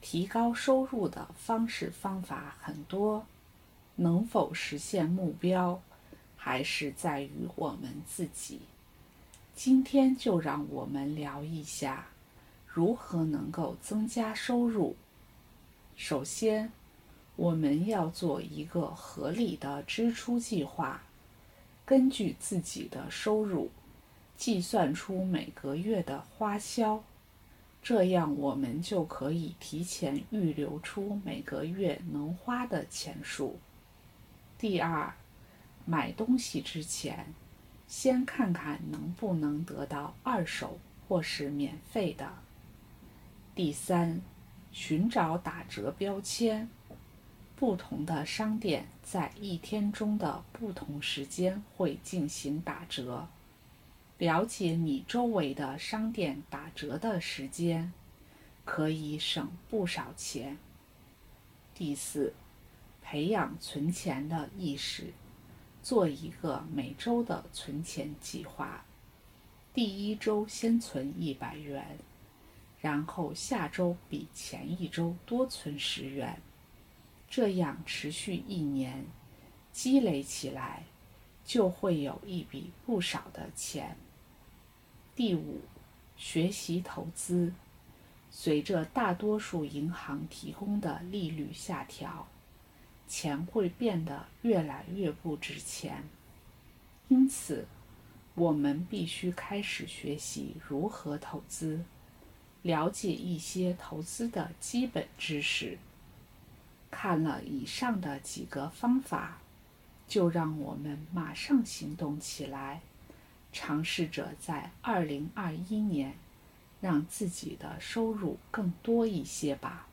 提高收入的方式方法很多，能否实现目标，还是在于我们自己。今天就让我们聊一下，如何能够增加收入。首先，我们要做一个合理的支出计划，根据自己的收入计算出每个月的花销，这样我们就可以提前预留出每个月能花的钱数。第二，买东西之前，先看看能不能得到二手或是免费的。第三，寻找打折标签。不同的商店在一天中的不同时间会进行打折。了解你周围的商店打折的时间，可以省不少钱。第四，培养存钱的意识，做一个每周的存钱计划。第一周先存一百元，然后下周比前一周多存十元。这样持续一年，积累起来，就会有一笔不少的钱。第五，学习投资。随着大多数银行提供的利率下调，钱会变得越来越不值钱。因此，我们必须开始学习如何投资，了解一些投资的基本知识。看了以上的几个方法，就让我们马上行动起来，尝试着在二零二一年让自己的收入更多一些吧。